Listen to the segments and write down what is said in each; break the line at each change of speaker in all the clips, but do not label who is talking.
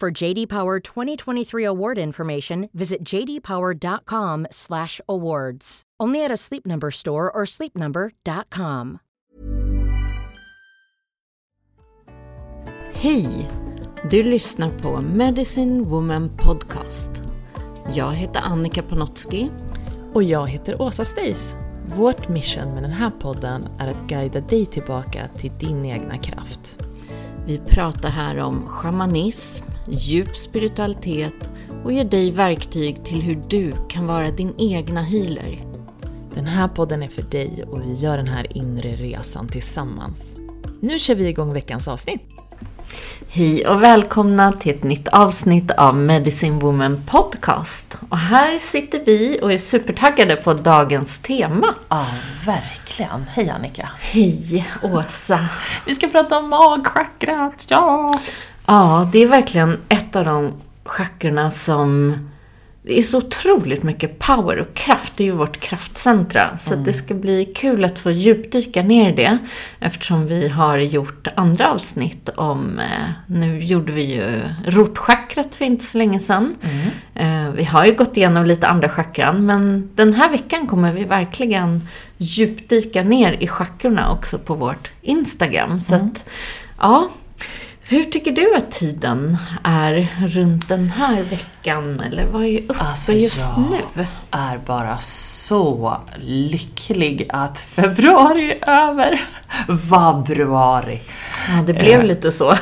For JD Power 2023 award information, visit jdpower.com/awards. Only at a Sleep Number store or sleepnumber.com.
Hej! Du lyssnar på Medicine Woman Podcast. Jag heter Annika Panotski.
Och jag heter Åsa Stace. Vårt mission med den här podden är att guida dig tillbaka till din egna kraft.
Vi pratar här om shamanism, djup spiritualitet och ger dig verktyg till hur du kan vara din egna healer.
Den här podden är för dig och vi gör den här inre resan tillsammans. Nu kör vi igång veckans avsnitt.
Hej och välkomna till ett nytt avsnitt av Medicine Woman Podcast. Och här sitter vi och är supertaggade på dagens tema.
Ja, verkligen. Hej Annika.
Hej Åsa.
Vi ska prata om magchakrat, ja!
Ja, det är verkligen ett av de chakrorna som... Det är så otroligt mycket power och kraft. Det är ju vårt kraftcentra. Så att det ska bli kul att få djupdyka ner i det. Eftersom vi har gjort andra avsnitt om... Eh, nu gjorde vi ju rotchakrat för inte så länge sedan. Eh, vi har ju gått igenom lite andra chakran. Men den här veckan kommer vi verkligen djupdyka ner i chakrorna också på vårt Instagram. Så att, ja... Hur tycker du att tiden är runt den här veckan? Eller vad är uppe
Alltså,
just
jag
nu?
är bara så lycklig att februari är över. Vabruari.
Ja, det blev
Eh,
lite så.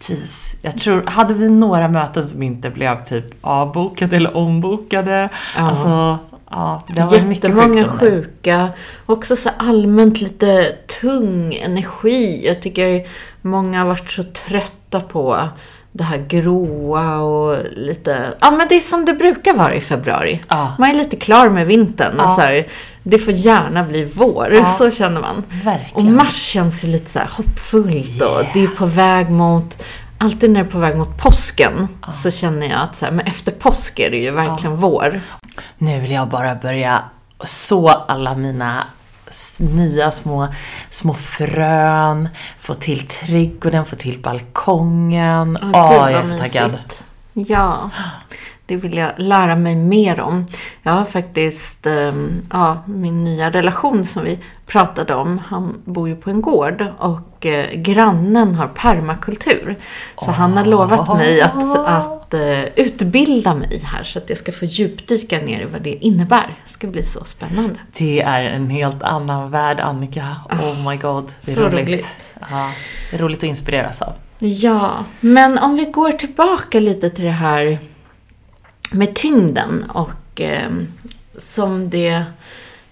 Jeez. Jag tror, hade vi några möten som inte blev typ avbokade eller ombokade?
Ja.
Alltså, ja, det har
Jättemånga sjuka. Också så allmänt lite tung energi. Jag tycker många har varit så trötta på det här gråa och lite... Ja, men det är som det brukar vara i februari.
Ja.
Man är lite klar med vintern och
Ja.
så här, det får gärna bli vår.
Ja.
Så känner man. Och
Verkligen.
mars känns ju lite så här hoppfullt och
Yeah.
det är på väg mot Alltid när det är på väg mot påsken så känner jag att så här, men efter påsk är det ju verkligen vår.
Nu vill jag bara börja så alla mina nya små, små frön, få till trädgården, få till balkongen. Åh,
vad
jag är så taggad.
Ja, det vill jag lära mig mer om. Jag har faktiskt, ehm, ja, min nya relation som vi pratade om, han bor ju på en gård och eh, grannen har permakultur. Så han har lovat mig att, att eh, utbilda mig här så att jag ska få djupdyka ner i vad det innebär. Det ska bli så spännande.
Det är en helt annan värld, Annika. Oh my god. Det är
så
roligt.
roligt.
Ja, det är roligt att inspireras av.
Ja, men om vi går tillbaka lite till det här med tyngden och eh, som det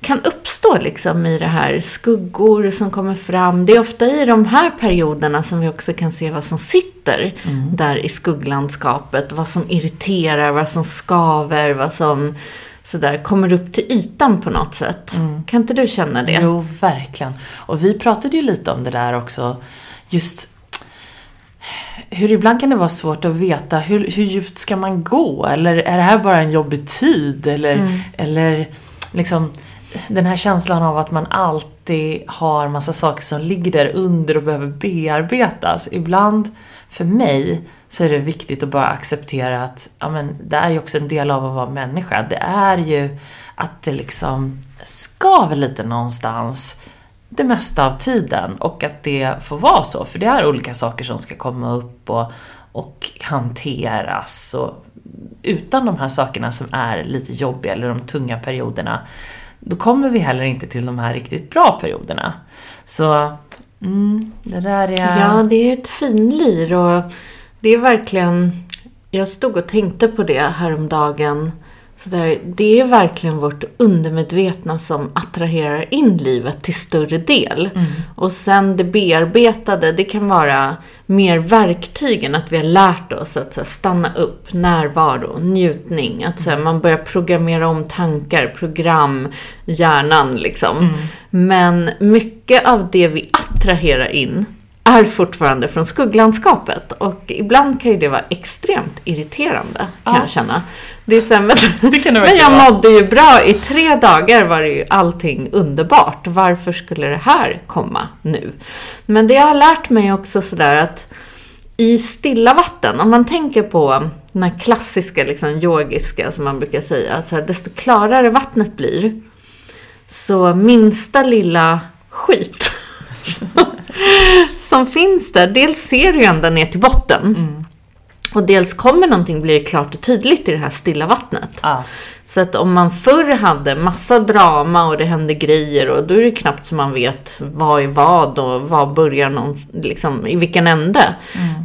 kan uppstå liksom i det här skuggor som kommer fram. Det är ofta i de här perioderna som vi också kan se vad som sitter där i skugglandskapet. Vad som irriterar, vad som skaver, vad som sådär kommer upp till ytan på något sätt. Kan inte du känna det?
Jo, verkligen. Och vi pratade ju lite om det där också. Just hur ibland kan det vara svårt att veta hur, hur djupt ska man gå? Eller är det här bara en jobbig tid? Eller,
Mm.
eller liksom den här känslan av att man alltid har massa saker som ligger där under och behöver bearbetas. Ibland, för mig, så är det viktigt att bara acceptera att ja, men, det är ju också en del av att vara människa. Det är ju att det liksom skaver lite någonstans det mesta av tiden och att det får vara så. För det är olika saker som ska komma upp och, och hanteras. Och utan de här sakerna som är lite jobbiga eller de tunga perioderna då kommer vi heller inte till de här riktigt bra perioderna. Så mm, det där är...
Ja, det är ett finlir och det är verkligen... Jag stod och tänkte på det häromdagen. Så där, det är verkligen vårt undermedvetna som attraherar in livet till större del. Och sen det bearbetade, det kan vara mer verktygen, att vi har lärt oss att här, stanna upp, närvaro, njutning. Att här, man börjar programmera om tankar, program, hjärnan liksom. Men mycket av det vi attraherar in är fortfarande från skugglandskapet. Och ibland kan ju det vara extremt irriterande, kan
Ja.
jag känna. Det är här, men,
Det det
men jag mådde ju bra. I tre dagar var det ju allting underbart. Varför skulle det här komma nu? Men det jag har lärt mig också sådär att i stilla vatten, om man tänker på den här klassiska liksom, yogiska som man brukar säga, så här, desto klarare vattnet blir, så minsta lilla skit som finns där, dels ser du ända ner till botten. Och dels kommer någonting bli klart och tydligt i det här stilla vattnet.
Ja.
Så att om man förr hade massa drama och det hände grejer och då är det knappt som man vet vad är vad och vad börjar någon, liksom, i vilken ände.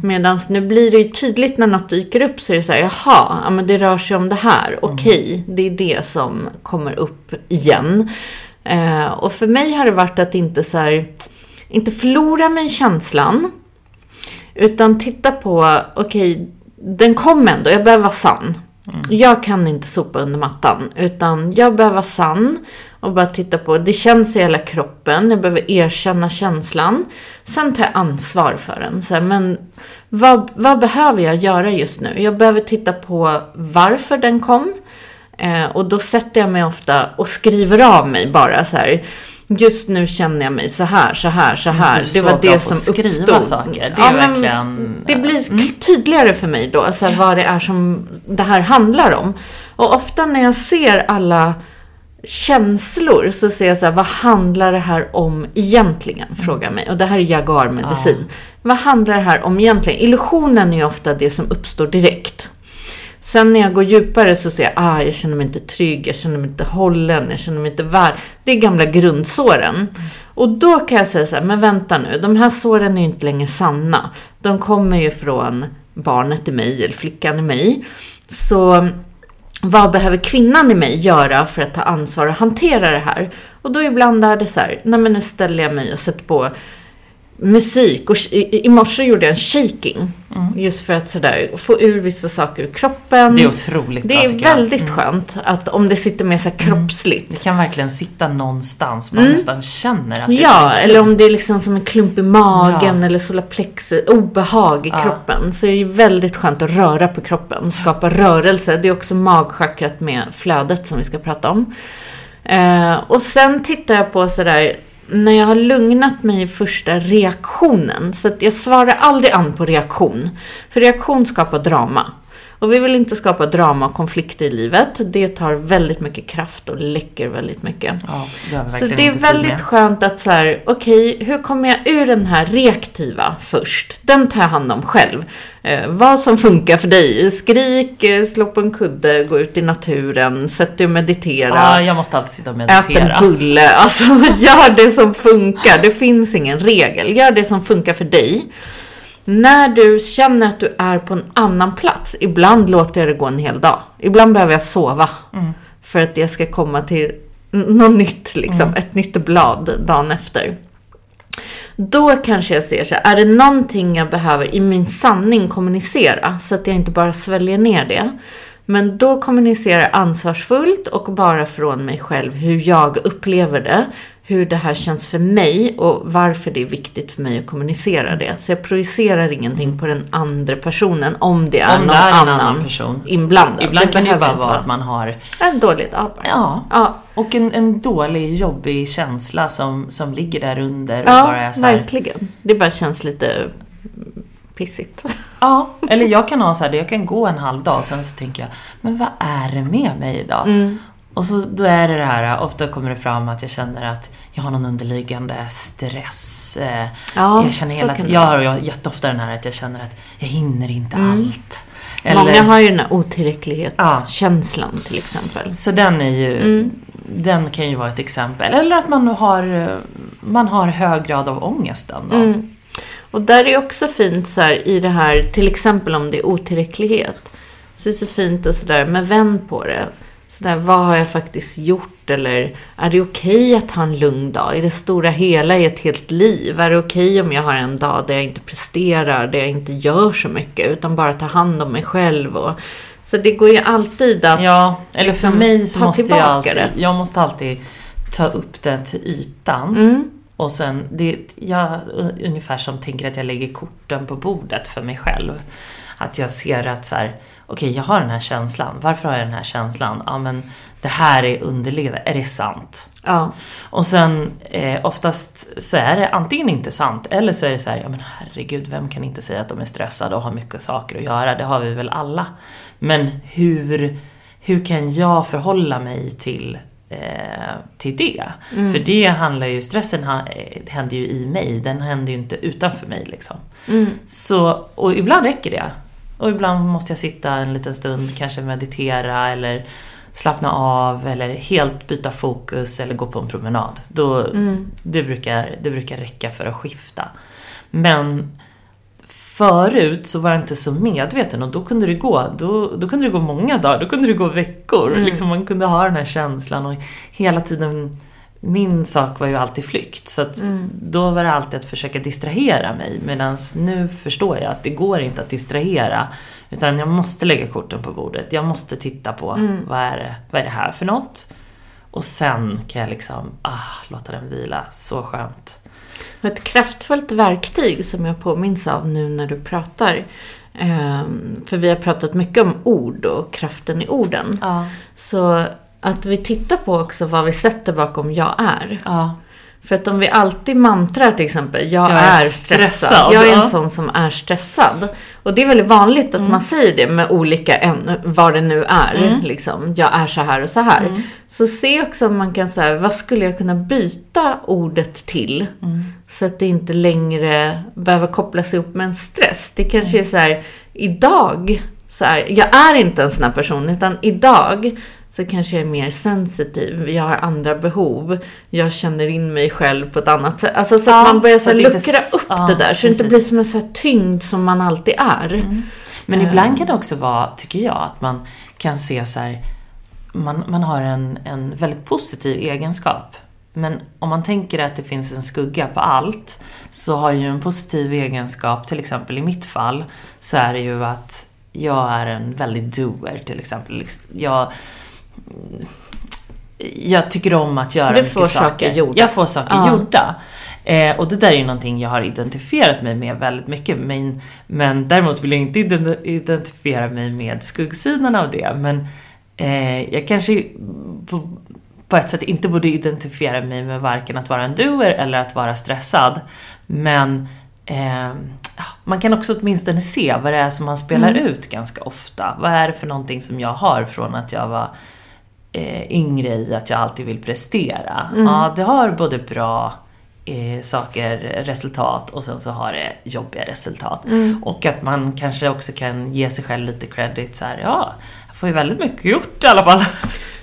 Medan nu blir det ju tydligt när något dyker upp så är det så här, jaha, ja, men det rör sig om det här, okej, det är det som kommer upp igen. Eh, och för mig har det varit att inte så här, inte förlora mig känslan, utan titta på, okej, den kom ändå, jag behöver vara sann. Jag kan inte sopa under mattan, utan jag behöver vara sann och bara titta på, det känns i hela kroppen, jag behöver erkänna känslan. Sen tar jag ansvar för den. Så här, men vad, vad behöver jag göra just nu? Jag behöver titta på varför den kom. Eh, och då sätter jag mig ofta och skriver av mig bara så här. Just nu känner jag mig så här, så här, så här.
Du är
det
så
var
bra
det
på att
som
skriva
uppstod.
saker. Det är
men
verkligen-
Det blir tydligare för mig då, så här, vad det är som det här handlar om. Och ofta när jag ser alla känslor så ser jag så här, vad handlar det här om egentligen? Frågar mig. Och det här är jaguarmedicin. Vad handlar det här om egentligen? Illusionen är ju ofta det som uppstår direkt. Sen när jag går djupare så ser jag, ah, jag känner mig inte trygg, jag känner mig inte hållen, jag känner mig inte värd. Det är gamla grundsåren. Och då kan jag säga så här, men vänta nu, de här såren är ju inte längre sanna. De kommer ju från barnet i mig, eller flickan i mig. Så vad behöver kvinnan i mig göra för att ta ansvar och hantera det här? Och då ibland är det så här, nej men nu ställer jag mig och sätter på musik. Och i, i morse gjorde jag en shaking. Just för att sådär, få ur vissa saker ur kroppen.
Det är otroligt
Det
bra,
är
tycker jag.
väldigt skönt att om det sitter mer så här kroppsligt.
Det kan verkligen sitta någonstans, man nästan känner att det är
Mm. Ja,
så
eller om det är liksom som en klump i magen
Ja.
eller solarplexus, obehag i
Ja.
kroppen. Så är det väldigt skönt att röra på kroppen, skapa rörelse. Det är också magchakrat med flödet som vi ska prata om. Eh, och sen tittar jag på sådär, när jag har lugnat mig i första reaktionen. Så att jag svarar aldrig an på reaktion. För reaktion skapar drama. Och vi vill inte skapa drama och konflikter i livet. Det tar väldigt mycket kraft och läcker väldigt mycket.
Ja, det
Så det är väldigt skönt att så här, okej, hur kommer jag ur den här reaktiva först? Den tar jag hand om själv. Eh, vad som funkar för dig? Skrik, eh, slå på en kudde, gå ut i naturen, sätt dig och meditera.
Ja, jag måste alltid sitta och
Ät en
meditera.
bulle. Alltså, gör det som funkar. Det finns ingen regel. Gör det som funkar för dig. När du känner att du är på en annan plats, ibland låter jag det gå en hel dag. Ibland behöver jag sova. För att jag ska komma till något nytt, liksom. Ett nytt blad dagen efter. Då kanske jag ser så här, är det någonting jag behöver i min sanning kommunicera så att jag inte bara sväljer ner det. Men då kommunicerar jag ansvarsfullt och bara från mig själv hur jag upplever det. Hur det här känns för mig och varför det är viktigt för mig att kommunicera det. Så jag projicerar ingenting på den andra personen om det är
Om
någon
det är en
annan,
annan person.
inblandad.
Ibland kan det ju bara vara att man har
En dålig dag bara.
Ja,
Ja,
och en, en dålig, jobbig känsla som, som ligger där under och
ja
bara är så här,
verkligen. Det bara känns lite pissigt.
Ja, eller jag kan ha så här, jag kan gå en halv dag och sen så tänker jag, men vad är det med mig idag?
Mm.
Och så då är det det här, ofta kommer det fram att jag känner att jag har någon underliggande stress. eh,
Ja,
jag känner hela tiden, jag har jag jätteofta den här att jag känner att jag hinner inte
Mm.
allt.
Många har ju den här otillräcklighetskänslan till exempel.
Så den är ju,
Mm.
den kan ju vara ett exempel. Eller att man har, man har hög grad av ångesten då.
Mm. Och där är också fint så här, i det här, till exempel om det är otillräcklighet. Så är det så fint och sådär, men vänd på det. Sådär, vad har jag faktiskt gjort? Eller är det okej att ha en lugn dag? I det stora hela i ett helt liv? Är det okej om jag har en dag där jag inte presterar, där jag inte gör så mycket, utan bara tar hand om mig själv? Och, så det går ju alltid att...
Ja, eller för
liksom
mig så måste jag alltid,
det.
jag måste alltid ta upp det till ytan.
Mm,
Och sen, det, jag, ungefär som tänker att jag lägger korten på bordet för mig själv. Att jag ser att så här, okej jag har den här känslan. Varför har jag den här känslan? Ja men det här är underliggande, är det sant?
ja.
Och sen eh, oftast så är det antingen inte sant eller så är det så här, ja men herregud, vem kan inte säga att de är stressade och har mycket saker att göra? Det har vi väl alla. Men hur, hur kan jag förhålla mig till, eh, till det? För det handlar ju, stressen eh, händer ju i mig, den händer ju inte utanför mig liksom.
Mm.
Så, och ibland räcker det. Och ibland måste jag sitta en liten stund, kanske meditera eller slappna av eller helt byta fokus eller gå på en promenad. Då, det, brukar, det brukar räcka för att skifta. Men förut så var jag inte så medveten och då kunde det gå, då, då kunde det gå många dagar, då kunde det gå veckor. Liksom man kunde ha den här känslan och hela tiden min sak var ju alltid flykt, så att då var det alltid att försöka distrahera mig. Medan nu förstår jag att det går inte att distrahera. Utan jag måste lägga korten på bordet. Jag måste titta på vad, är det, vad är det här för något? Och sen kan jag liksom, ah, låta den vila. Så skönt.
Ett kraftfullt verktyg som jag påminns av nu när du pratar. ehm, För vi har pratat mycket om ord och kraften i orden.
Ja.
Så att vi tittar på också vad vi sätter bakom jag är.
Ja.
För att om vi alltid mantrar till exempel, jag,
Jag är
stressad.
stressad,
Jag är en sån som är stressad. Och det är väldigt vanligt att man säger det med olika, vad det nu är. Liksom, jag är så här och så här. Så se också om man kan säga, vad skulle jag kunna byta ordet till? Så att det inte längre behöver kopplas ihop med en stress. Det kanske är så här, idag, så här, jag är inte en sån här person, utan idag så kanske jag är mer sensitiv, jag har andra behov, jag känner in mig själv på ett annat sätt. Alltså så
Ja,
att man börjar så
inte
luckra
s-
upp
ja,
det där, så det inte
precis.
blir som en så tyngd som man alltid är.
Men ibland kan det också vara, tycker jag, att man kan se så här, man, man har en, en väldigt positiv egenskap. Men om man tänker att det finns en skugga på allt, så har ju en positiv egenskap, till exempel i mitt fall, så är det ju att jag är en väldigt doer till exempel. Jag, jag tycker om att göra
Du
mycket
får saker gjorda.
Jag får saker
Ja.
gjorda. Eh, och det där är ju någonting jag har identifierat mig med väldigt mycket. Men, men däremot vill jag inte ident- identifiera mig med skuggsidan av det. Men eh, jag kanske på, på ett sätt inte borde identifiera mig med varken att vara en doer eller att vara stressad. Men eh, man kan också åtminstone se vad det är som man spelar ut ganska ofta. Vad är det för någonting som jag har från att jag var eh, yngre i att jag alltid vill prestera. Ja, det har både bra eh, saker, resultat och sen så har det jobbiga resultat. Och att man kanske också kan ge sig själv lite credit så här, ja, jag får ju väldigt mycket gjort i alla fall.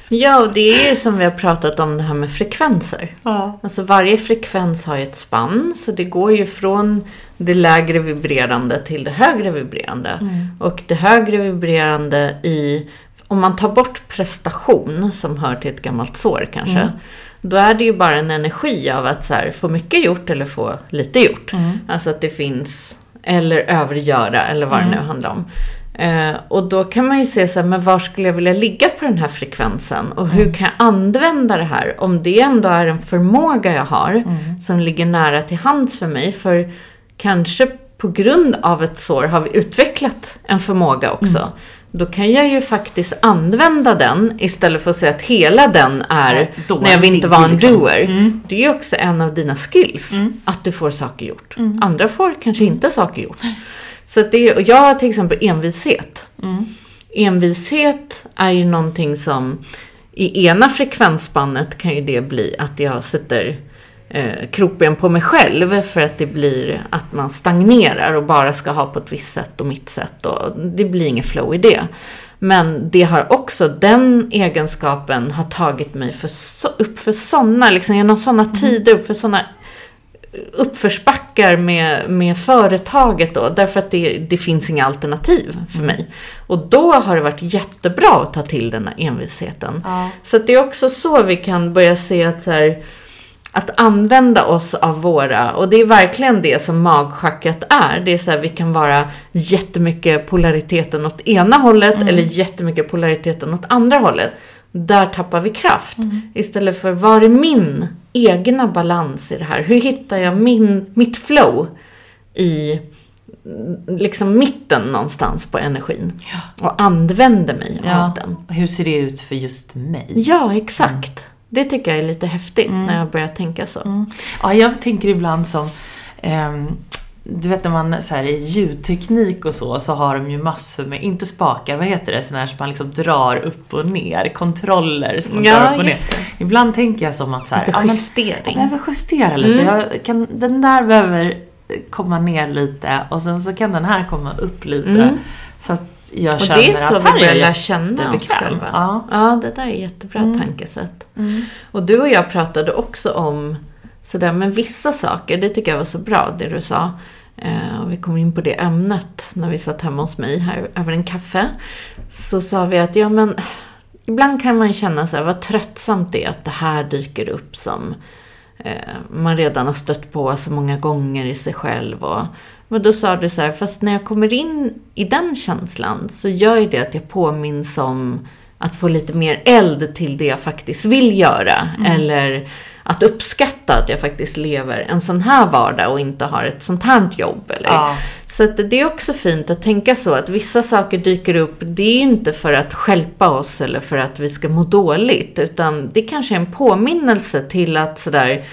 Ja, och det är ju som vi har pratat om det här med frekvenser.
Ja.
Alltså varje frekvens har ju ett spann, så det går ju från det lägre vibrerande till det högre vibrerande. Och det högre vibrerande i, om man tar bort prestation som hör till ett gammalt sår kanske, då är det ju bara en energi av att så här, få mycket gjort eller få lite gjort. Alltså att det finns eller övergöra eller vad det nu handlar om. Eh, och då kan man ju se så här, men var skulle jag vilja ligga på den här frekvensen? Och hur kan jag använda det här? Om det ändå är en förmåga jag har som ligger nära till hands för mig. För kanske på grund av ett sår har vi utvecklat en förmåga också. Då kan jag ju faktiskt använda den istället för att säga att hela den är
Ja,
när jag vill inte vara en
liksom.
doer. Det är ju också en av dina skills, att du får saker gjort. Andra får kanske inte saker gjort. Så det, och jag har till exempel envishet. Envishet är ju någonting som i ena frekvensspannet kan ju det bli att jag sätter eh, kroppen på mig själv för att det blir att man stagnerar och bara ska ha på ett visst sätt och mitt sätt och det blir inget flow i det. Men det har också, den egenskapen har tagit mig för så, upp för sådana, liksom genom sådana tider, upp för sådana uppförsbackar med, med företaget då, därför att det, det finns inga alternativ för mig. Och då har det varit jättebra att ta till den här envisheten.
Ja.
Så det är också så vi kan börja se att så här, att använda oss av våra, och det är verkligen det som magchakrat är. Det är så här, vi kan vara jättemycket polariteten åt ena hållet eller jättemycket polariteten åt andra hållet. Där tappar vi kraft. Istället för, var är min egna balans i det här? Hur hittar jag min, mitt flow i mm, liksom mitten någonstans på energin? Och använder mig av den.
Hur ser det ut för just mig?
Ja, exakt. Det tycker jag är lite häftigt när jag börjar tänka så.
Ja, jag tänker ibland som... ehm, du vet när man så här, i ljudteknik och så, så har de ju massor med, inte spakar, vad heter det, sådana här som man liksom drar upp och ner, kontroller som man
Ja,
drar upp och ner.
det.
Ibland tänker jag som att så här,
Lite
ja, men
justering.
jag behöver justera lite,
Mm.
jag kan, den där behöver komma ner lite och sen så kan den här komma upp lite.
Mm.
Så att jag
Och
känner
det är så
att
vi
här är
börjar
jag
lära känna oss själva.
Ja.
Ja, det där är jättebra tankesätt. Och du och jag pratade också om sådär, men vissa saker, det tycker jag var så bra det du sa. Eh, och vi kom in på det ämnet när vi satt hemma hos mig här över en kaffe. Så sa vi att ja men ibland kan man känna så här, vad tröttsamt det är att det här dyker upp som eh, man redan har stött på så många gånger i sig själv. Och, men då sa du så här, fast när jag kommer in i den känslan så gör ju det att jag påminns om att få lite mer eld till det jag faktiskt vill göra. Eller att uppskatta att jag faktiskt lever en sån här vardag och inte har ett sånt här jobb. Eller?
Ja.
Så det är också fint att tänka så att vissa saker dyker upp, det är inte för att skälpa oss eller för att vi ska må dåligt, utan det kanske är en påminnelse till att sådär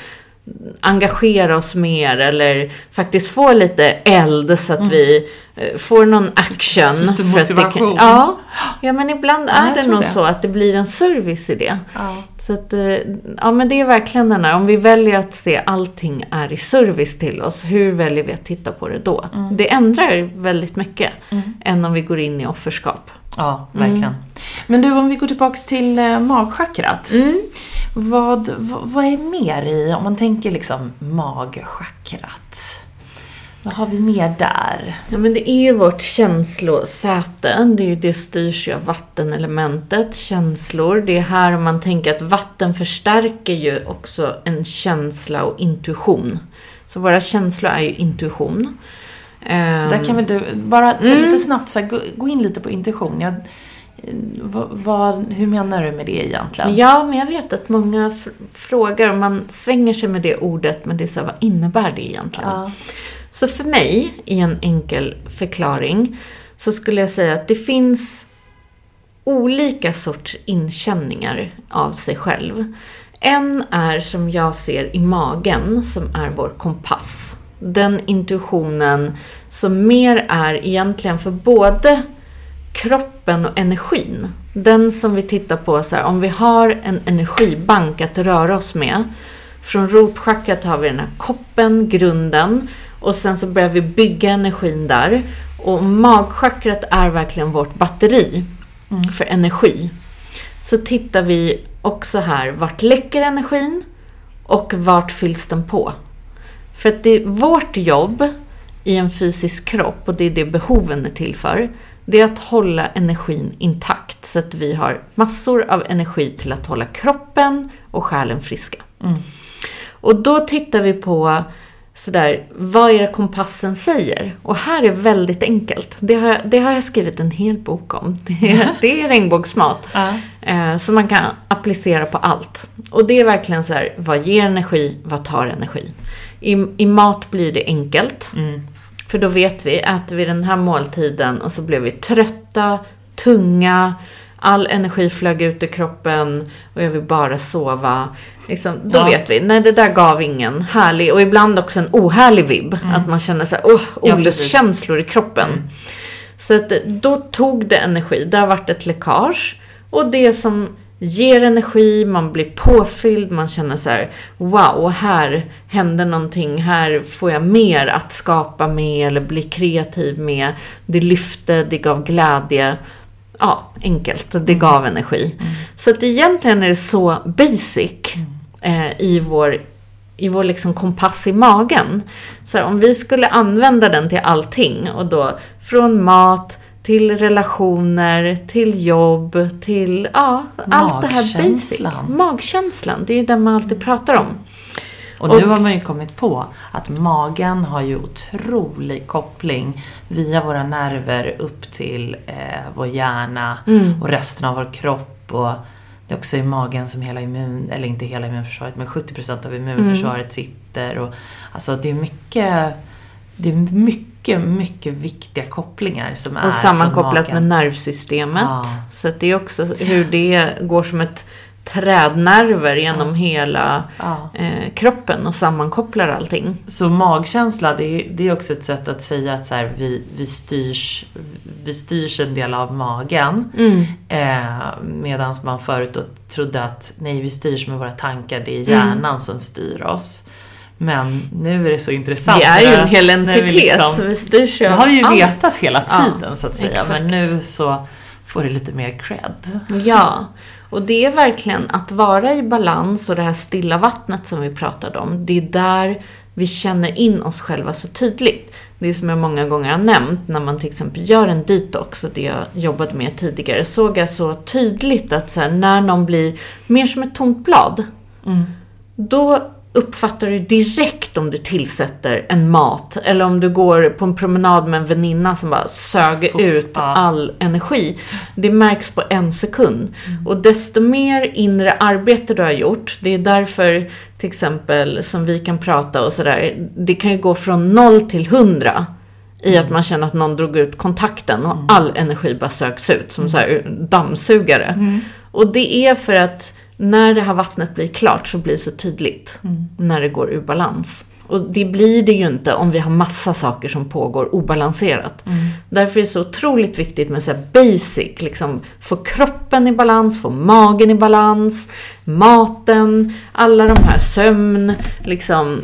engagera oss mer eller faktiskt få lite eld så att vi eh, får någon action.
Mm. Lite
för att det
motivation.
ja, ja, men ibland
Ja,
är det nog
det.
så att det blir en service i det.
Ja.
Så att, eh, ja men det är verkligen den här, om vi väljer att se allting är i service till oss, hur väljer vi att titta på det då?
Mm.
Det ändrar väldigt mycket än om vi går in i offerskap.
Ja, verkligen. Men du, om vi går tillbaks till eh, magchakrat. Vad, vad, vad är mer i, om man tänker liksom magchakrat? Vad har vi mer där?
Ja men det är ju vårt känslosäte, det, är ju, det styrs ju av vattenelementet, känslor. Det är här man tänker att vatten förstärker ju också en känsla och intuition. Så våra känslor är ju intuition. Ehm,
Där kan väl du, bara så lite snabbt så här, gå, gå in lite på intuition. Jag, vad, hur menar du med det egentligen?
Ja, men jag vet att många fr- frågar, och man svänger sig med det ordet, men det är så här, vad innebär det egentligen?
Ja.
Så för mig, i en enkel förklaring, så skulle jag säga att det finns olika sorts inkänningar av sig själv. En är som jag ser i magen, som är vår kompass. Den intuitionen som mer är egentligen för både kroppen och energin. Den som vi tittar på, så här, om vi har en energibank att röra oss med. Från rotchakrat har vi den här koppen, grunden. Och sen så börjar vi bygga energin där. Och magchakrat är verkligen vårt batteri för energi. Så tittar vi också här, vart läcker energin och vart fylls den på? För att det är vårt jobb i en fysisk kropp, och det är det behoven är till för, det är att hålla energin intakt så att vi har massor av energi till att hålla kroppen och själen friska. Och då tittar vi på sådär, vad är det kompassen säger? Och här är väldigt enkelt. Det har, det har jag skrivit en hel bok om. Det är, det är regnbågsmat.
Ja.
Eh, som man kan applicera på allt. Och det är verkligen så här, vad ger energi, vad tar energi? I, i mat blir det enkelt. För då vet vi, äter vi den här måltiden och så blir vi trötta, tunga, all energi flög ut ur kroppen och jag vill bara sova. Liksom, då
Ja.
vet vi, nej det där gav ingen härlig, och ibland också en ohärlig vibb. Att man känner så här, oh,
Ja,
olustkänslor i kroppen. Så att då tog det energi, det har varit ett läckage. Och det som ger energi, man blir påfylld, man känner så här, wow, här händer någonting, här får jag mer att skapa med eller bli kreativ med. Det lyfte, det gav glädje. Ja, enkelt, det gav energi. Så att egentligen är det så basic eh, i vår i vår liksom kompass i magen. Så här, om vi skulle använda den till allting och då från mat till relationer, till jobb, till ja, allt det här basic.
Magkänslan.
Det är ju den man alltid pratar om.
Och,
Och-
nu har man ju kommit på att magen har ju otrolig koppling via våra nerver upp till eh, vår hjärna
Mm.
och resten av vår kropp. Och det är också i magen som hela immun, eller inte hela immunförsvaret, men 70% av immunförsvaret
Mm.
sitter. Och, alltså det är mycket, det är mycket, mycket viktiga kopplingar som är
Och sammankopplat med nervsystemet.
Ja.
Så att det är också hur det går som ett trädnerver genom hela
Ja.
eh, kroppen och sammankopplar allting.
Så magkänsla, det är, det är också ett sätt att säga att så här, vi, vi, styrs, vi styrs en del av magen.
Mm.
Eh, Medan man förut då trodde att nej, vi styrs med våra tankar, det är hjärnan som styr oss. Men nu är det så intressant.
Vi är ju en hel
när vi
entitet,
liksom-
så vi styrs ju
Det
av
har vi ju
allt.
vetat hela
Ja,
tiden så att säga.
exakt.
Men nu så får det lite mer cred.
Ja, och det är verkligen att vara i balans och det här stilla vattnet som vi pratade om. Det är där vi känner in oss själva så tydligt. Det är som jag många gånger har nämnt, när man till exempel gör en detox, och det jag jobbade med tidigare, såg jag så tydligt att så här, när någon blir mer som ett tomt blad, då uppfattar du direkt om du tillsätter en mat eller om du går på en promenad med en väninna som bara sög
Fuff,
ut
ja.
all energi. Det märks på en sekund. Och desto mer inre arbete du har gjort, det är därför till exempel som vi kan prata och sådär, det kan ju gå från noll till hundra i att man känner att någon drog ut kontakten och all energi bara sögs ut som så här dammsugare. Och det är för att när det här vattnet blir klart så blir det så tydligt när det går ur balans. Och det blir det ju inte om vi har massa saker som pågår obalanserat. Därför är det så otroligt viktigt med så basic, liksom få kroppen i balans, få magen i balans, maten, alla de här sömn, liksom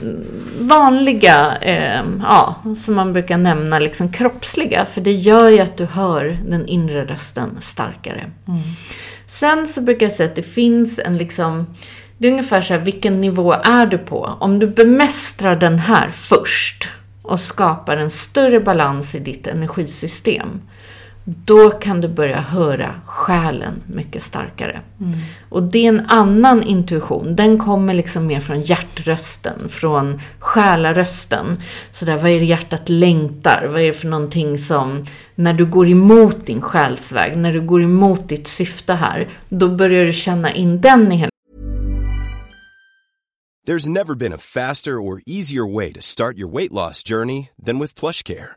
vanliga, eh, ja, som man brukar nämna, liksom kroppsliga. För det gör ju att du hör den inre rösten starkare. Sen så brukar jag säga att det finns en liksom, det är ungefär så här, vilken nivå är du på? Om du bemästrar den här först och skapar en större balans i ditt energisystem, då kan du börja höra själen mycket starkare. Och det är en annan intuition. Den kommer liksom mer från hjärtrösten, från själarösten. Så där, vad är det hjärtat längtar? Vad är det för någonting som, när du går emot din själsväg, när du går emot ditt syfte här, då börjar du känna in den i hela
There's never been a faster or easier way to start your weight loss journey than with PlushCare.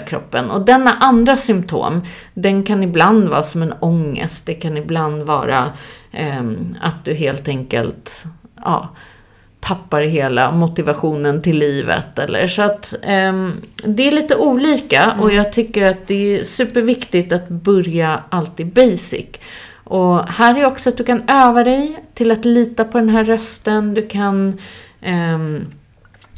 Kroppen. Och denna andra symptom, den kan ibland vara som en ångest. Det kan ibland vara eh, att du helt enkelt ja, tappar hela motivationen till livet. Eller, så att eh, det är lite olika mm. och jag tycker att det är superviktigt att börja alltid basic. Och här är också att du kan öva dig till att lita på den här rösten. Du kan eh,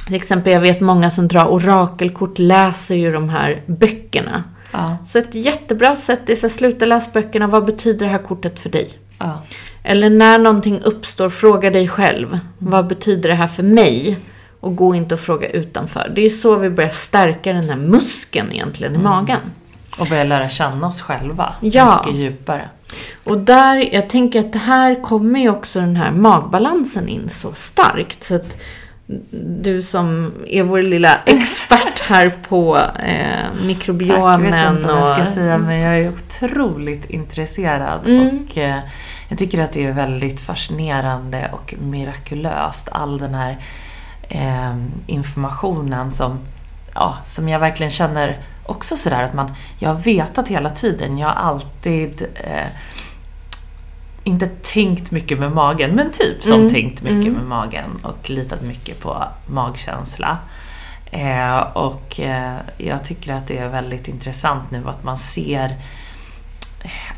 till exempel, jag vet många som drar orakelkort läser ju de här böckerna. Ja. Så ett jättebra sätt är att sluta läsa böckerna. Vad betyder det här kortet för dig? Ja. Eller när någonting uppstår, fråga dig själv. Mm. Vad betyder det här för mig? Och gå inte och fråga utanför. Det är så vi börjar stärka den här muskeln egentligen i mm. magen.
Och börja lära känna oss själva ja. mycket djupare.
Och där, jag tänker att det här kommer ju också den här magbalansen in så starkt. Så att du som är vår lilla expert här på eh, mikrobiomen. Tack, jag vet
inte om jag ska säga, men jag är otroligt intresserad. Mm. Och eh, jag tycker att det är väldigt fascinerande och mirakulöst, all den här eh, informationen som, ja, som jag verkligen känner också sådär att man, jag har vetat hela tiden, jag har alltid eh, inte tänkt mycket med magen, men typ som mm. tänkt mycket mm. med magen och litat mycket på magkänsla. Eh, och eh, jag tycker att det är väldigt intressant nu att man ser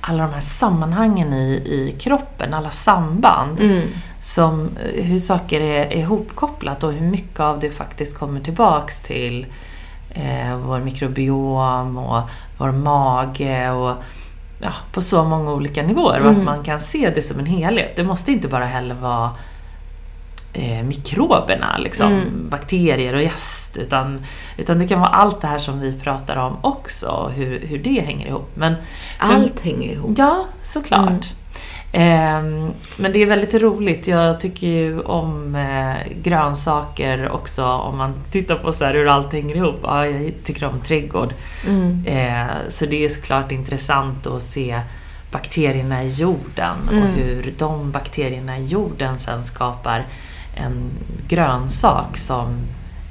alla de här sammanhangen i, i kroppen, alla samband. Mm. Som, hur saker är, är ihopkopplat och hur mycket av det faktiskt kommer tillbaks till eh, vår mikrobiom och vår mage och ja, på så många olika nivåer och att mm. man kan se det som en helhet. Det måste inte bara heller vara eh, mikroberna, liksom, mm. bakterier och gäst, utan, utan det kan vara allt det här som vi pratar om också, hur, hur det hänger ihop. Men
för, allt hänger ihop.
Ja, såklart. Mm. Eh, men det är väldigt roligt. Jag tycker ju om eh, grönsaker också om man tittar på så hur allt hänger ihop. Ja, jag tycker om trädgård. Mm. Eh, så det är såklart intressant att se bakterierna i jorden mm. och hur de bakterierna i jorden sen skapar en grönsak som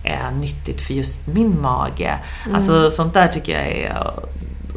är nyttigt för just min mage. Mm. Alltså sånt där tycker jag är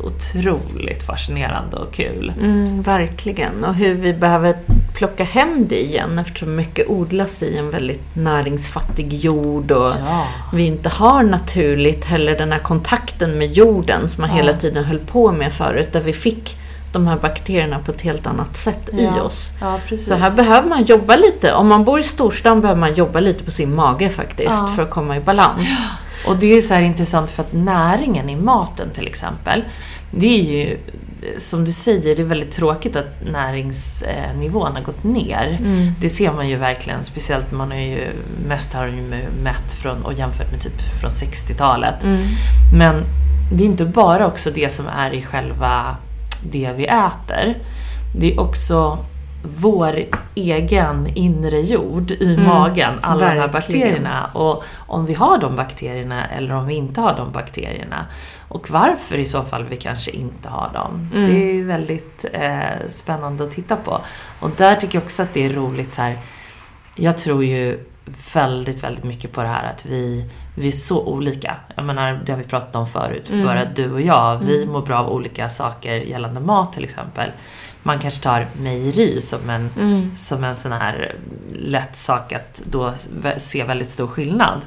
otroligt fascinerande och kul.
Mm, verkligen. Och hur vi behöver plocka hem det igen eftersom mycket odlas i en väldigt näringsfattig jord och ja. vi inte har naturligt heller den här kontakten med jorden som man ja. hela tiden höll på med förut där vi fick de här bakterierna på ett helt annat sätt ja. i oss. Ja, så här behöver man jobba lite. Om man bor i storstan behöver man jobba lite på sin mage faktiskt ja. för att komma i balans.
Och det är så intressant för att näringen i maten till exempel, det är ju som du säger, det är väldigt tråkigt att näringsnivån har gått ner. Mm. Det ser man ju verkligen, speciellt man har ju mest har ju mätt från, och jämfört med typ från 60-talet. Mm. Men det är inte bara också det som är i själva det vi äter. Det är också vår egen inre jord i mm, magen, alla verkligen. de här bakterierna. Och om vi har de bakterierna eller om vi inte har de bakterierna. Och varför i så fall vi kanske inte har dem. Mm. Det är väldigt eh, spännande att titta på. Och där tycker jag också att det är roligt så här, Jag tror ju väldigt, väldigt mycket på det här att vi, vi är så olika. Jag menar, det har vi pratat om förut. Mm. Bara du och jag, vi mm. mår bra av olika saker gällande mat till exempel man kanske tar mejeri som en, mm. som en sån här lätt sak att då se väldigt stor skillnad.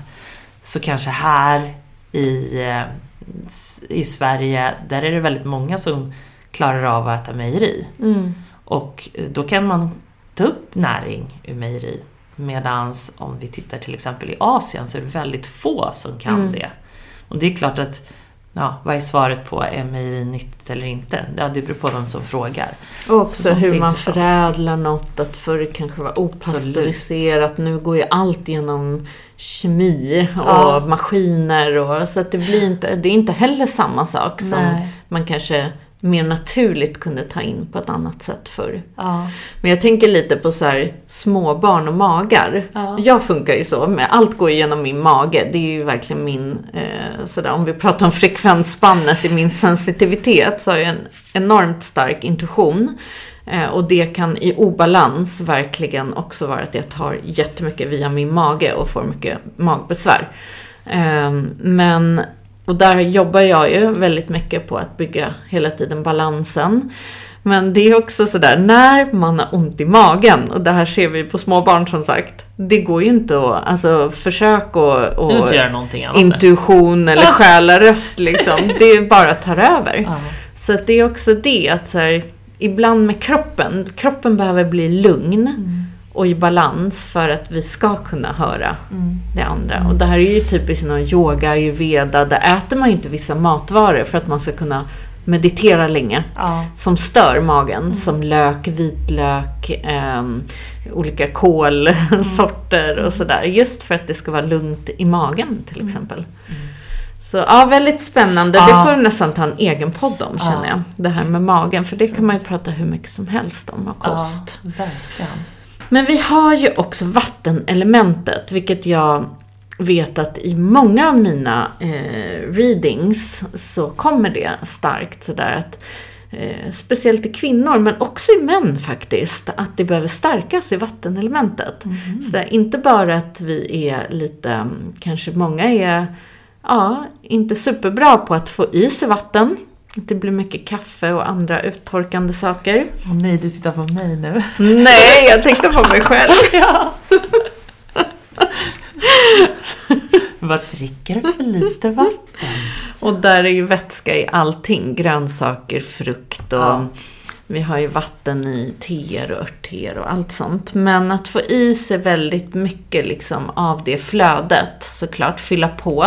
Så kanske här i, eh, i Sverige, där är det väldigt många som klarar av att äta mejeri. Mm. Och då kan man ta upp näring ur mejeri. Medan om vi tittar till exempel i Asien så är det väldigt få som kan mm. det. Och det är klart att ja, vad är svaret på är mejeri nyttigt eller inte? Ja, det beror på vem som frågar.
Och också hur man förädlar något. Att förr kanske var opastöriserat. Nu går ju allt genom kemi och ja. maskiner. Och, så att det, blir inte, det är inte heller samma sak som Nej. man kanske mer naturligt kunde ta in på ett annat sätt förr. Ja. Men jag tänker lite på så här, småbarn och magar. Ja. Jag funkar ju så, med allt går genom min mage. Det är ju verkligen min, eh, sådär, om vi pratar om frekvensspannet i min sensitivitet så har jag en enormt stark intuition. Eh, och det kan i obalans verkligen också vara att jag tar jättemycket via min mage och får mycket magbesvär. Eh, men och där jobbar jag ju väldigt mycket på att bygga hela tiden balansen. Men det är också sådär, när man har ont i magen, och det här ser vi på småbarn som sagt, det går ju inte att, alltså försök och, och
inte göra någonting annat.
intuition eller själaröst liksom, det bara tar över.
Ja.
Så att det är också det att så här, ibland med kroppen, kroppen behöver bli lugn
Mm.
Och i balans för att vi ska kunna höra
Mm.
det andra. Och det här är ju typiskt inom yoga, ayurveda, där äter man ju inte vissa matvaror för att man ska kunna meditera länge.
Ja.
Som stör magen,
Mm.
som lök, vitlök, ehm, olika kolsorter
Mm.
och sådär. Just för att det ska vara lugnt i magen till exempel. Så ja, väldigt spännande.
Ja.
Det får vi nästan ta en egen podd om
Ja.
känner jag. Det här med magen, för det kan man ju prata hur mycket som helst om och kost.
Ja, verkligen.
Men vi har ju också vattenelementet, vilket jag vet att i många av mina eh, readings så kommer det starkt sådär att eh, Speciellt i kvinnor, men också i män faktiskt, att det behöver stärkas i vattenelementet. Så det är inte bara att vi är lite, mm, kanske många är, ja, inte superbra på att få i sig vatten. Det blir mycket kaffe och andra uttorkande saker.
Åh nej, du tittar på mig nu.
Nej, jag tänkte på mig själv.
ja. Vad dricker du för lite vatten?
Och där är ju vätska i allting. Grönsaker, frukt och
Ja.
vi har ju vatten i teer och örtteer och allt sånt. Men att få i sig väldigt mycket liksom av det flödet, såklart fylla på.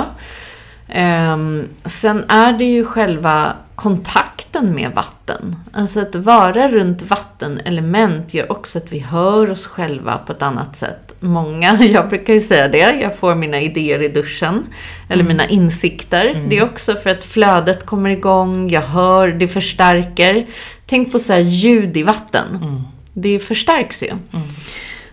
Ehm, sen är det ju själva kontakten med vatten. Alltså att vara runt vattenelement gör också att vi hör oss själva på ett annat sätt. Många, jag brukar ju säga det, jag får mina idéer i duschen. Eller mina insikter. Det är också för att flödet kommer igång, jag hör, det förstärker. Tänk på så här ljud i vatten. Det förstärks ju.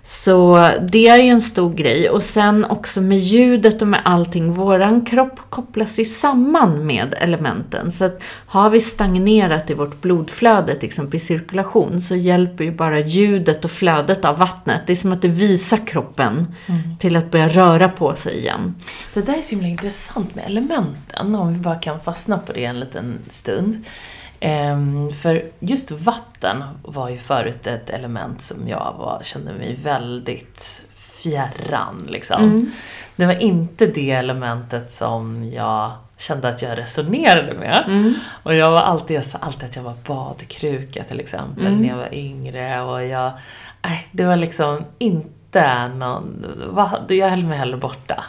Så det är ju en stor grej. Och sen också med ljudet och med allting. Våran kropp kopplas ju samman med elementen. Så att har vi stagnerat i vårt blodflöde, till exempel i cirkulation, så hjälper ju bara ljudet och flödet av vattnet. Det är som att det visar kroppen till att börja röra på sig igen.
Det där är så himla intressant med elementen, om vi bara kan fastna på det en liten stund. Ehm, för just vatten var ju förut ett element som jag var, kände mig väldigt fjärran. Liksom. Det var inte det elementet som jag kände att jag resonerade med. Och jag var alltid, jag sa alltid att jag var badkruka till exempel när jag var yngre. Och jag, nej, det var liksom inte någon, jag höll mig hellre borta.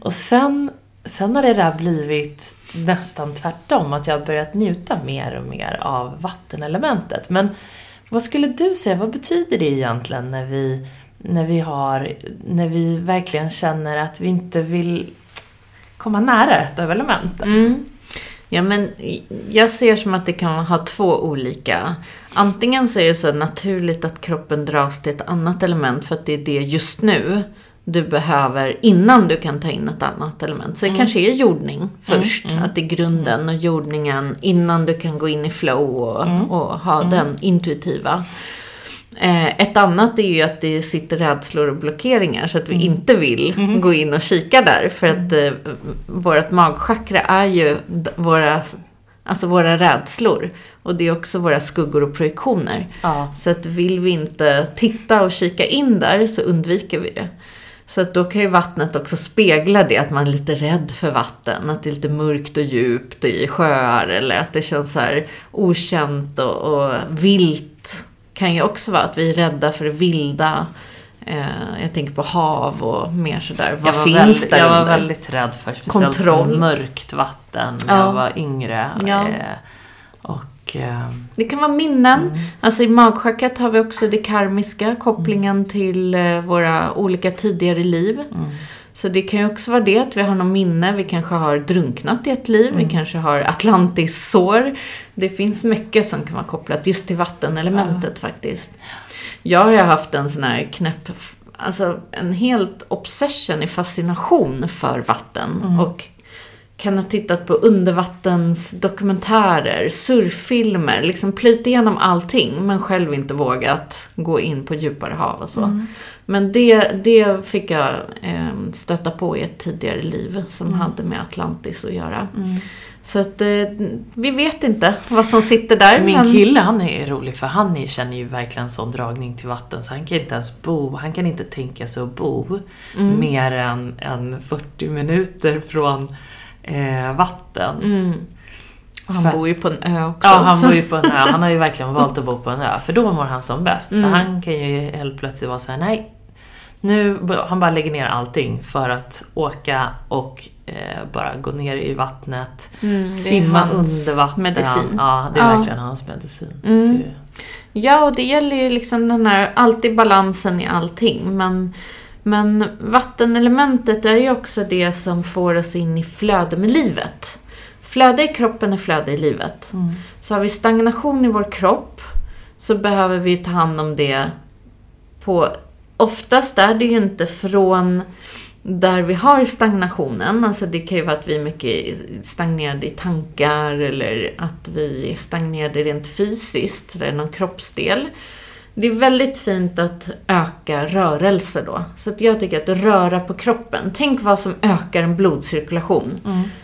Och sen, sen har det där blivit nästan tvärtom, att jag har börjat njuta mer och mer av vattenelementet. Men vad skulle du säga, vad betyder det egentligen när vi, när vi, har, när vi verkligen känner att vi inte vill komma nära ett av elementen? Mm.
Ja, men jag ser som att det kan ha två olika. Antingen så är det så naturligt att kroppen dras till ett annat element för att det är det just nu du behöver innan du kan ta in ett annat element. Så det kanske är jordning först, att det är grunden och jordningen innan du kan gå in i flow och, och ha den intuitiva. Eh, Ett annat är ju att det sitter rädslor och blockeringar så att vi inte vill gå in och kika där. För att eh, vårt magchakra är ju våra, alltså våra rädslor. Och det är också våra skuggor och projektioner.
Ja.
Så att vill vi inte titta och kika in där så undviker vi det. Så att då kan ju vattnet också spegla det, att man är lite rädd för vatten. Att det är lite mörkt och djupt i sjöar eller att det känns så här okänt och, och vilt. Kan ju också vara att vi är rädda för det vilda. Eh, jag tänker på hav och mer sådär. Vad
Jag
finns
väldigt,
där
jag var
under?
väldigt rädd för speciellt
Kontroll.
mörkt vatten när
Ja.
jag var yngre.
Ja.
Eh, Och eh,
Det kan vara minnen.
Mm.
Alltså i magchakrat har vi också det karmiska, kopplingen
Mm.
till eh, våra olika tidigare liv.
Mm.
Så det kan ju också vara det, att vi har något minne, vi kanske har drunknat i ett liv,
Mm.
vi kanske har Atlantis-sår. Det finns mycket som kan vara kopplat just till vattenelementet faktiskt. Jag har ju haft en sån här knäpp, alltså en helt obsession i fascination för vatten.
Mm.
Och kan ha tittat på undervattensdokumentärer, surffilmer, liksom plöjt igenom allting men själv inte vågat gå in på djupare hav och så.
Mm.
Men det, det fick jag eh, stöta på i ett tidigare liv som hade med Atlantis att göra. Så att eh, vi vet inte vad som sitter där.
Min
men-
kille han är rolig för han känner ju verkligen sån dragning till vatten så han kan inte ens bo, han kan inte tänka sig att bo
Mm.
mer än, än 40 minuter från eh, vatten.
Mm. Han
För-
bor ju på en ö också.
Ja, han
så-
bor ju på en ö. Han har ju verkligen valt att bo på en ö. För då mår han som bäst. Så
Mm.
han kan ju helt plötsligt vara så här: nej. Nu, han bara lägger ner allting för att åka och eh, bara gå ner i vattnet.
Mm,
simma under vatten.
medicin.
Ja, det är
Ja.
verkligen hans medicin.
Mm.
Det-
Ja, och det gäller ju liksom den här, alltid balansen i allting. Men, men vattenelementet är ju också det som får oss in i flöde med livet. Flöde i kroppen är flöde i livet.
Mm.
Så har vi stagnation i vår kropp så behöver vi ta hand om det på... Oftast är det ju inte från där vi har stagnationen. Alltså det kan ju vara att vi är mycket stagnerade i tankar eller att vi är stagnerade rent fysiskt, det är någon kroppsdel. Det är väldigt fint att öka rörelse då. Så att jag tycker att röra på kroppen. Tänk vad som ökar en blodcirkulation.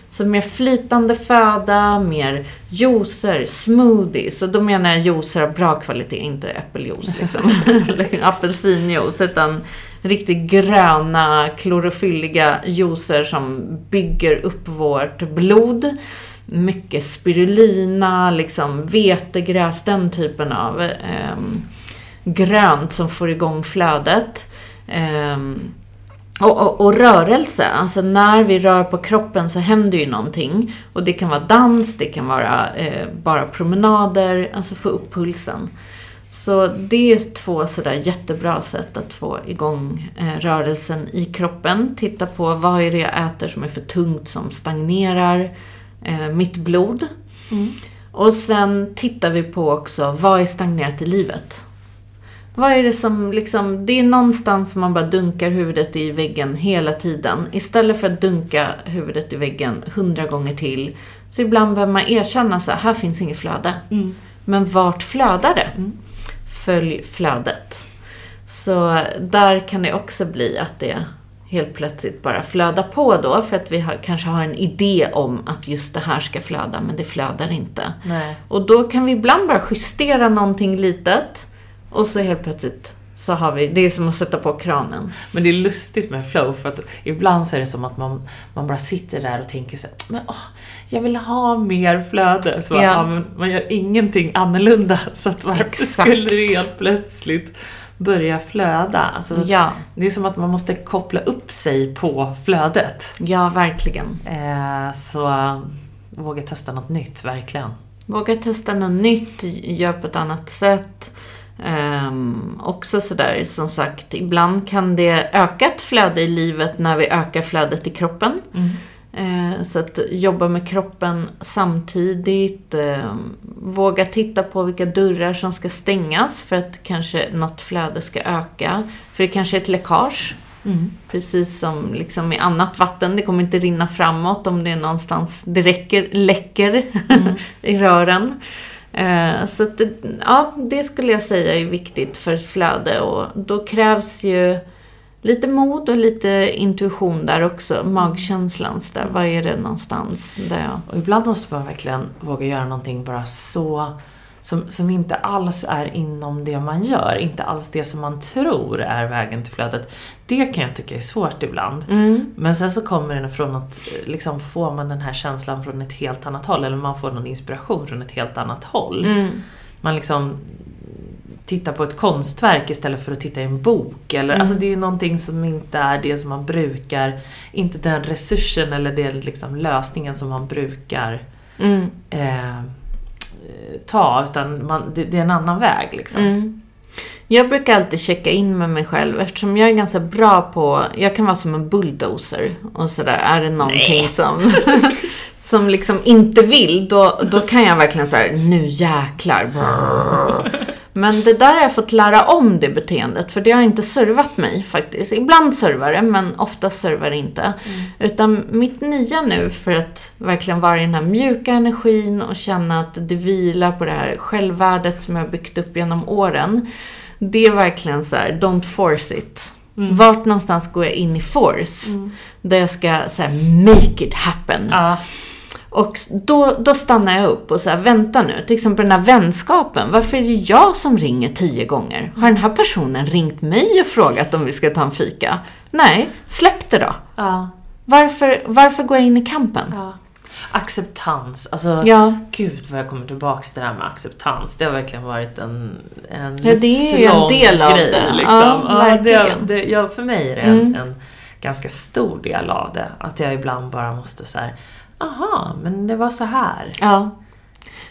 Så mer flytande föda, mer juicer, smoothies. Och då menar jag juicer av bra kvalitet, inte äppeljuice liksom. Eller apelsinjuice. Utan riktigt gröna, klorofylliga juicer som bygger upp vårt blod. Mycket spirulina, liksom vetegräs, den typen av ehm, grönt som får igång flödet. Ehm, och, och, och rörelse, alltså när vi rör på kroppen så händer ju någonting. Och det kan vara dans, det kan vara eh, bara promenader, alltså få upp pulsen. Så det är två sådär jättebra sätt att få igång eh, rörelsen i kroppen. Titta på vad är det jag äter som är för tungt, som stagnerar eh, mitt blod. Och sen tittar vi på också, vad är stagnerat i livet? Vad är det som liksom, det är någonstans som man bara dunkar huvudet i väggen hela tiden. Istället för att dunka huvudet i väggen hundra gånger till. Så ibland behöver man erkänna så här, här finns inget flöde. Men vart flödar det? Följ flödet. Så där kan det också bli att det helt plötsligt bara flödar på då. För att vi har, kanske har en idé om att just det här ska flöda, men det flödar inte.
Nej.
Och då kan vi ibland bara justera någonting litet och så helt plötsligt så har vi, det är som att sätta på kranen.
Men det är lustigt med flow för att ibland så är det som att man, man bara sitter där och tänker så här, men åh, jag vill ha mer flöde. Så
Ja.
ja. men man gör ingenting annorlunda så att varför skulle det helt plötsligt börja flöda? Alltså,
Ja,
Det är som att man måste koppla upp sig på flödet.
ja verkligen.
Eh, så äh, våga testa något nytt, verkligen.
Våga testa något nytt, gör på ett annat sätt. Ehm, också sådär, som sagt, ibland kan det öka ett flöde i livet när vi ökar flödet i kroppen. Eh, så att jobba med kroppen samtidigt. Eh, våga titta på vilka dörrar som ska stängas för att kanske något flöde ska öka. För det kanske är ett läckage. Precis som liksom i annat vatten, det kommer inte rinna framåt om det är någonstans det räcker, läcker i rören. Eh, så att det, ja, det skulle jag säga är viktigt för ett flöde och då krävs ju lite mod och lite intuition där också. Magkänslan så där, vad är det någonstans där jag...
Och ibland måste man verkligen våga göra någonting bara så som, som inte alls är inom det man gör, inte alls det som man tror är vägen till flödet. Det kan jag tycka är svårt ibland.
Mm.
Men sen så kommer det från att, liksom får man den här känslan från ett helt annat håll, eller man får någon inspiration från ett helt annat håll.
Mm.
Man liksom tittar på ett konstverk istället för att titta i en bok. Eller, Alltså det är någonting som inte är det som man brukar, inte den resursen eller den liksom lösningen som man brukar
Mm.
eh, ta, utan man, det, det är en annan väg. Liksom.
Mm. Jag brukar alltid checka in med mig själv eftersom jag är ganska bra på, jag kan vara som en bulldozer och sådär. Är det någonting som, som liksom inte vill, då, då kan jag verkligen så här, nu jäklar. brrr. Men det där har jag fått lära om det beteendet, för det har inte servat mig faktiskt. Ibland servar det, men ofta servar det inte. Mm. Utan mitt nya nu, för att verkligen vara i den här mjuka energin och känna att det vilar på det här självvärdet som jag har byggt upp genom åren. Det är verkligen så här, don't force it. Mm. Vart någonstans går jag in i force? Mm. Där jag ska här, make it happen.
Ja.
Och då, då stannar jag upp och säger vänta nu, till exempel den här vänskapen. Varför är det jag som ringer tio gånger? Har den här personen ringt mig och frågat om vi ska ta en fika? Nej, släpp det då.
Ja.
Varför, varför går jag in i kampen?
Ja. Acceptans. Alltså,
Ja.
gud vad jag kommer tillbaks till det här med acceptans. Det har verkligen varit en, en
Ja, det är ju en del av
grej.
det.
Liksom.
Ja,
det,
verkligen.
det, ja, för mig är det
Mm.
en, en ganska stor del av det. Att jag ibland bara måste så här, aha, men det var så här.
Ja.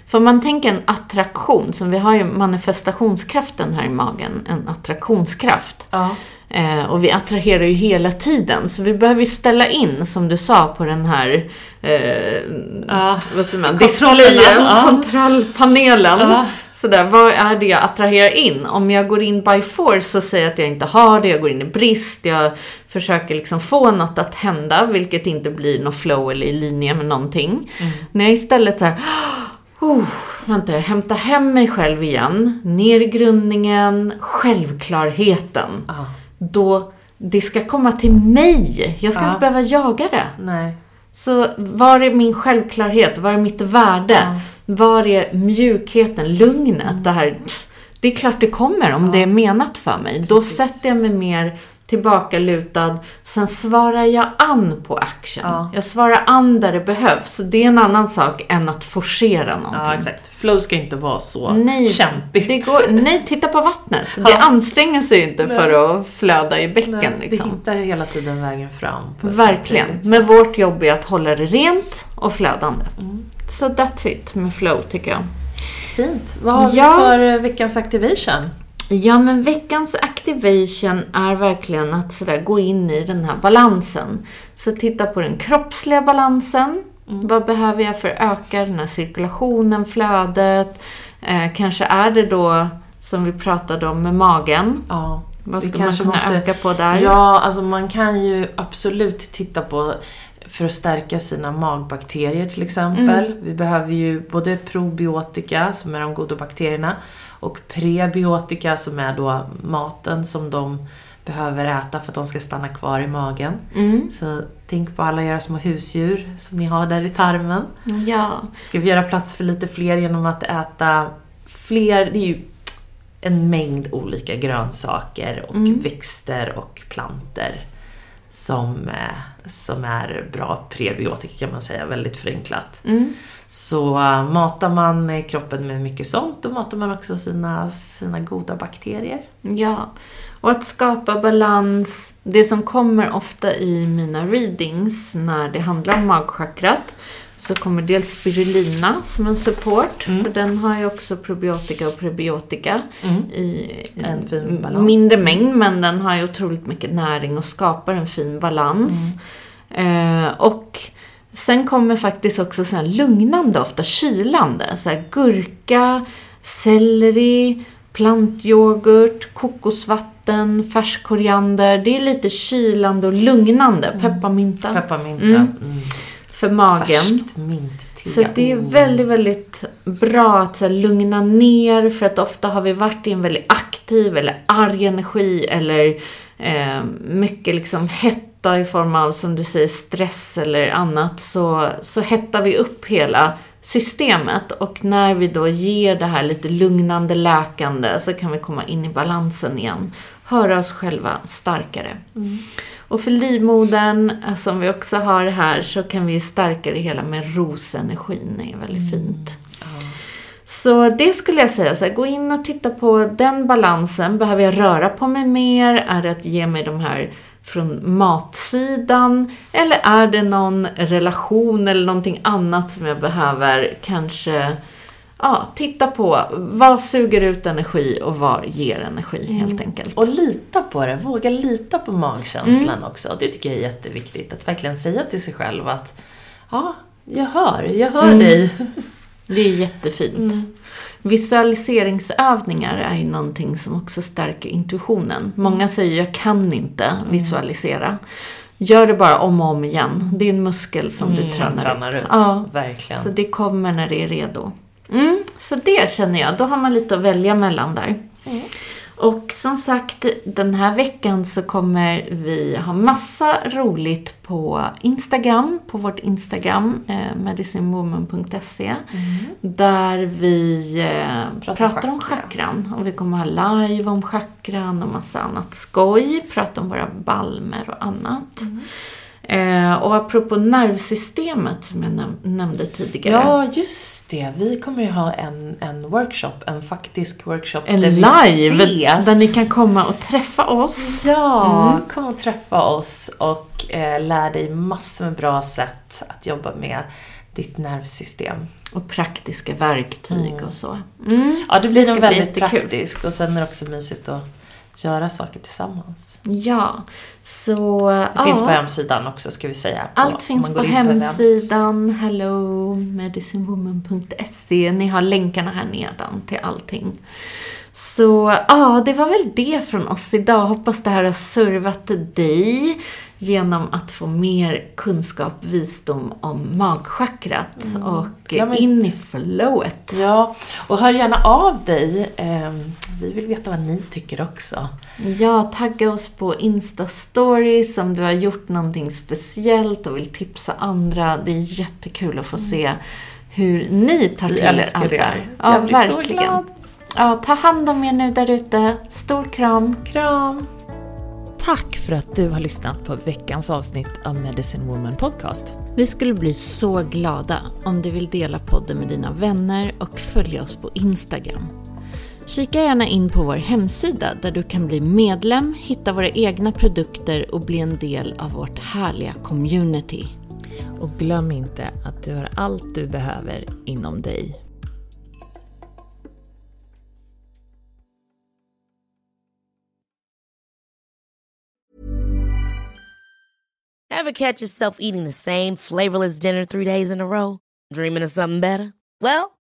För man tänker en attraktion, som vi har ju manifestationskraften här i magen, en attraktionskraft.
Ja.
Eh, och vi attraherar ju hela tiden, så vi behöver ställa in, som du sa, på den här eh,
Ja.
vad säger man, displayen,
ja.
kontrollpanelen.
Ja.
Sådär, vad är det jag attraherar in? Om jag går in by force och säger att jag inte har det, jag går in i brist, jag försöker liksom få något att hända, vilket inte blir något flow eller i linje med någonting. När jag istället såhär, oh, vänta, jag hämtar hem mig själv igen, ner i grundningen, självklarheten.
Ja.
Då, det ska komma till mig. Jag ska
Ja.
inte behöva jaga det.
Nej.
Så var är min självklarhet? Var är mitt värde? Var är mjukheten, lugnet? Det här, det är klart det kommer om det är menat för mig. Då
Precis.
sätter jag mig mer tillbakalutad. Sen svarar jag an på action.
Ja.
Jag svarar an där det behövs. Det är en annan sak än att forcera någonting.
Ja, exakt. Flow ska inte vara så
Nej,
kämpigt.
det går, nej, titta på vattnet. Det
Ja.
anstränger sig ju inte
Nej.
för att flöda i bäcken.
Nej,
liksom.
Det hittar hela tiden vägen fram.
Verkligen. Men vårt jobb är att hålla det rent och flödande.
Mm.
Så that's it med flow tycker jag.
Fint. Vad har
Ja.
vi för eh, veckans activation?
Ja, men veckans activation är verkligen att sådär gå in i den här balansen. Så titta på den kroppsliga balansen.
Mm.
Vad behöver jag för att öka den här cirkulationen, flödet? Eh, kanske är det då, som vi pratade om med magen.
Ja.
Vad ska man kunna
måste-
öka på där?
Ja, alltså man kan ju absolut titta på för att stärka sina magbakterier till exempel.
Mm.
Vi behöver ju både probiotika, som är de goda bakterierna, och prebiotika, som är då maten som de behöver äta för att de ska stanna kvar i magen.
Mm.
Så tänk på alla era små husdjur som ni har där i tarmen.
Ja.
Ska vi göra plats för lite fler genom att äta fler, det är ju en mängd olika grönsaker och
Mm.
växter och planter som, eh, som är bra prebiotika kan man säga, väldigt förenklat.
Mm.
Så eh, matar man kroppen med mycket sånt, då matar man också sina, sina goda bakterier.
Ja, och att skapa balans. Det som kommer ofta i mina readings när det handlar om magchakrat så kommer dels spirulina som en support, för den har ju också probiotika och prebiotika
Mm.
i
En fin balans.
mindre mängd, men den har ju otroligt mycket näring och skapar en fin balans. Eh, och sen kommer faktiskt också så lugnande, ofta kylande. Så gurka, selleri, plantyoghurt, kokosvatten, färsk koriander. Det är lite kylande och lugnande. Pepparmynta
Pepparmynta.
Mm.
Mm.
för magen.
Färskt mintte.
Så det är
Oh.
väldigt, väldigt bra att så lugna ner för att ofta har vi varit i en väldigt aktiv eller arg energi eller eh, mycket liksom hetta i form av, som du säger, stress eller annat så, så hettar vi upp hela systemet och när vi då ger det här lite lugnande, läkande så kan vi komma in i balansen igen. Höra oss själva starkare. Och för livmodern, som vi också har här, så kan vi stärka det hela med rosenergin. Det är väldigt fint. Så det skulle jag säga, så här, gå in och titta på den balansen. Behöver jag röra på mig mer? Är det att ge mig de här från matsidan? Eller är det någon relation eller någonting annat som jag behöver kanske ja, titta på? Vad suger ut energi och vad ger energi helt enkelt?
Och lita på det, våga lita på magkänslan också. Det tycker jag är jätteviktigt. Att verkligen säga till sig själv att ja, jag hör, jag hör dig.
Det är jättefint. Visualiseringsövningar är ju någonting som också stärker intuitionen. Många säger jag kan inte visualisera. Gör det bara om och om igen. Det är en muskel som du
Mm,
tränar,
tränar upp.
Ja,
Verkligen.
så det kommer när det är redo. Mm, så det känner jag, då har man lite att välja mellan där. Och som sagt, den här veckan så kommer vi ha massa roligt på Instagram, på vårt Instagram, eh, medicinewoman.se. Där vi eh,
Pratar
pratar, om
chakra.
chakran. Och vi kommer ha live om chakran och massa annat skoj. Prata om våra balmer och annat. Eh, och apropå nervsystemet som jag näm- nämnde tidigare.
Ja, just det. Vi kommer ju ha en, en workshop, en faktisk workshop.
en
där vi
live
ses.
där ni kan komma och träffa oss.
Ja,
Mm.
kom och träffa oss och eh, lär dig massor med bra sätt att jobba med ditt nervsystem.
Och praktiska verktyg och så. Mm.
Ja, det blir
ska
nog väldigt praktiskt och sen är det också mysigt att göra saker tillsammans.
Ja, så...
Det
ja.
finns på hemsidan också ska vi säga. På,
Allt finns på hemsidan, hello, medicinewoman.se. Ni har länkarna här nedan till allting. Så ja, det var väl det från oss idag. Hoppas det här har servat dig genom att få mer kunskap, visdom om magchakrat och
Mm. glöm
in i flowet.
Ja, och hör gärna av dig. Ehm, Vi vill veta vad ni tycker också.
Ja, tagga oss på Insta-stories om du har gjort någonting speciellt och vill tipsa andra. Det är jättekul att få se hur ni tar till er allt det. här. Ja,
Jag blir så
verkligen.
glad.
Ja, ta hand om er nu där ute. Stor kram.
Kram!
Tack för att du har lyssnat på veckans avsnitt av Medicine Woman Podcast.
Vi skulle bli så glada om du vill dela podden med dina vänner och följa oss på Instagram. Kika gärna in på vår hemsida där du kan bli medlem, hitta våra egna produkter och bli en del av vårt härliga community.
Och glöm inte att du har allt du behöver inom dig.
Ever catch yourself eating the same flavorless dinner three days in a row? Dreaming of something better? Well,